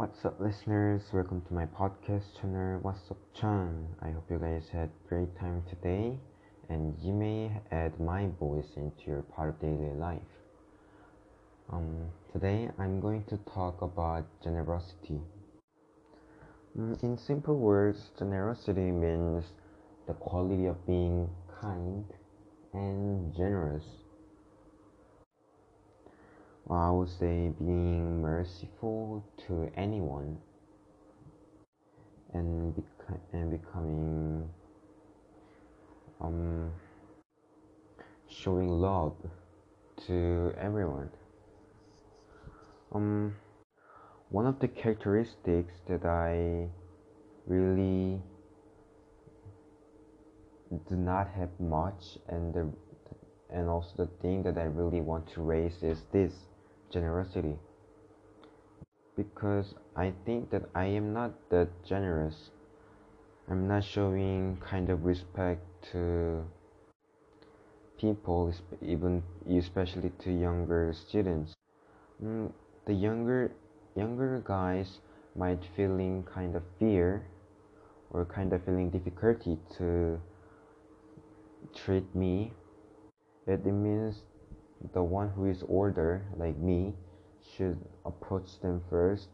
What's up, listeners? Welcome to my podcast channel. What's up, Chan? I hope you guys had a great time today, and you may add my voice into your part of daily life. Um, today, I'm going to talk about generosity. Mm, in simple words, generosity means the quality of being kind and generous. I would say being merciful to anyone and beca- and becoming um showing love to everyone. Um one of the characteristics that I really do not have much and the and also the thing that I really want to raise is this generosity because I think that I am not that generous. I'm not showing kind of respect to people, even especially to younger students. Mm, the younger younger guys might feeling kind of fear or kind of feeling difficulty to treat me. It means the one who is older, like me, should approach them first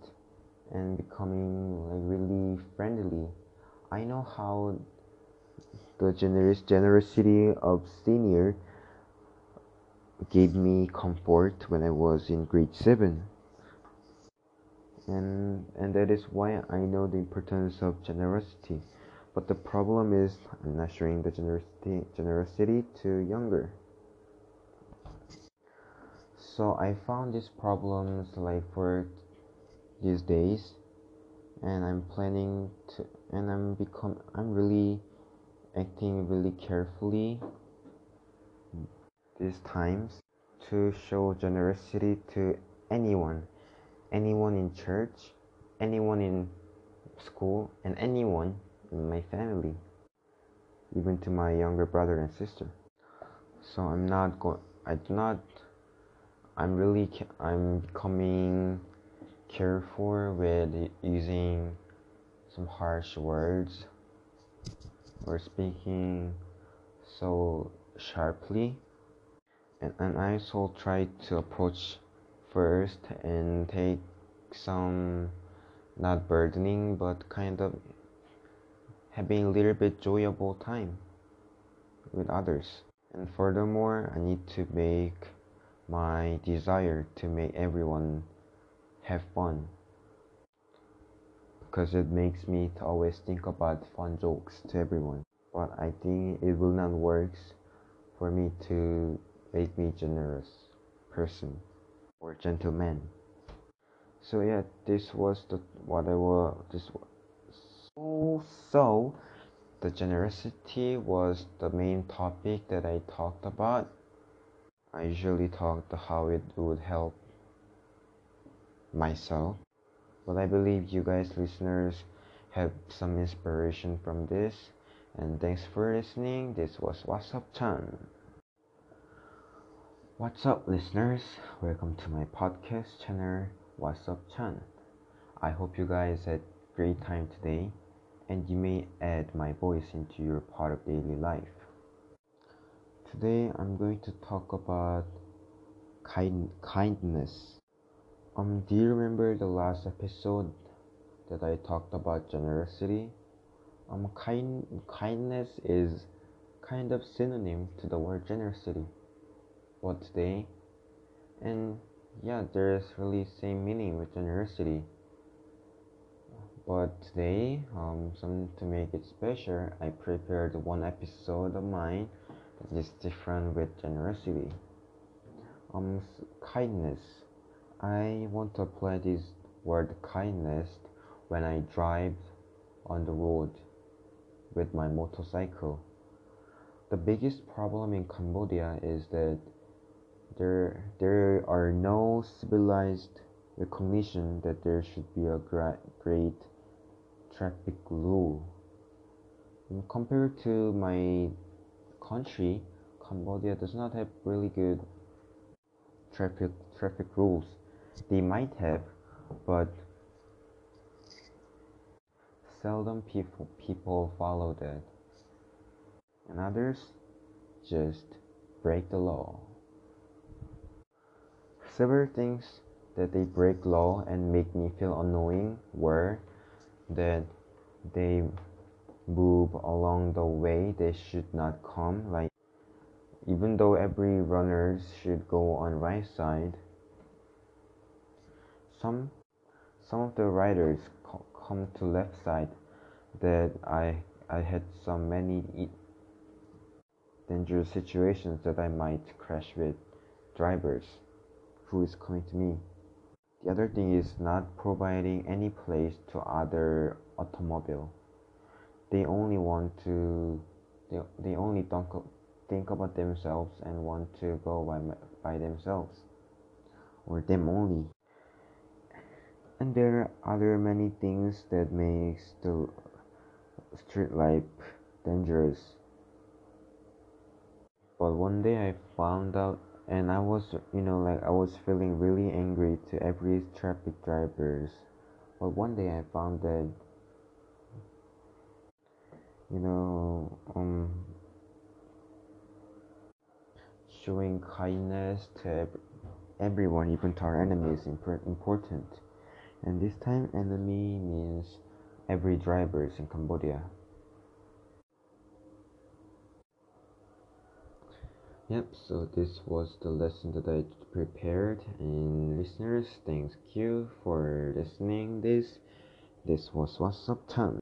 and becoming like really friendly. I know how the generous generosity of senior gave me comfort when I was in grade seven. And and that is why I know the importance of generosity. But the problem is I'm not showing the generosity generosity to younger so I found these problems like for these days and I'm planning to and I'm become I'm really acting really carefully these times to show generosity to anyone anyone in church anyone in school and anyone in my family even to my younger brother and sister. So I'm not going I do not I'm really I'm becoming careful with using some harsh words. Or speaking so sharply. And, and I also try to approach first and take some not burdening but kind of having a little bit enjoyable time with others. And furthermore I need to make my desire to make everyone have fun. Because it makes me to always think about fun jokes to everyone. But i think it will not work for me to make me generous person or gentleman. So yeah this was the whatever this was so so the generosity was the main topic that i talked about I usually talk to how it would help myself, but I believe you guys listeners have some inspiration from this. And thanks for listening. This was What's Up Chan. What's up, listeners? Welcome to my podcast channel, What's Up Chan. I hope you guys had great time today, and you may add my voice into your part of daily life. Today I'm going to talk about kind kindness. Um, do you remember the last episode that I talked about generosity? Um, kind kindness is kind of synonym to the word generosity. But today, and yeah, there's really same meaning with generosity. But today, um, some to make it special, I prepared one episode of mine is different with generosity. Um, kindness. I want to apply this word kindness when I drive on the road with my motorcycle. The biggest problem in Cambodia is that there there are no civilized recognition that there should be a great traffic rule. compared to my country, Cambodia does not have really good traffic traffic rules. They might have, but seldom people people follow that. And others just break the law. Several things that they break law and make me feel annoying were that they move along the way they should not come like even though every runners should go on right side some some of the riders come to left side that I I had so many dangerous situations that I might crash with drivers who is coming to me. The other thing is not providing any place to other automobile. They only want to they, they only don't think about themselves and want to go by by themselves or them only. And there are other many things that makes the street life dangerous. But one day i found out and i was you know like i was feeling really angry to every traffic drivers. But one day i found that you know um showing kindness to everyone even to our enemies is important and this time enemy means every drivers in Cambodia. Yep, so this was the lesson that I prepared and listeners, thank you for listening this. This was What's Up Time.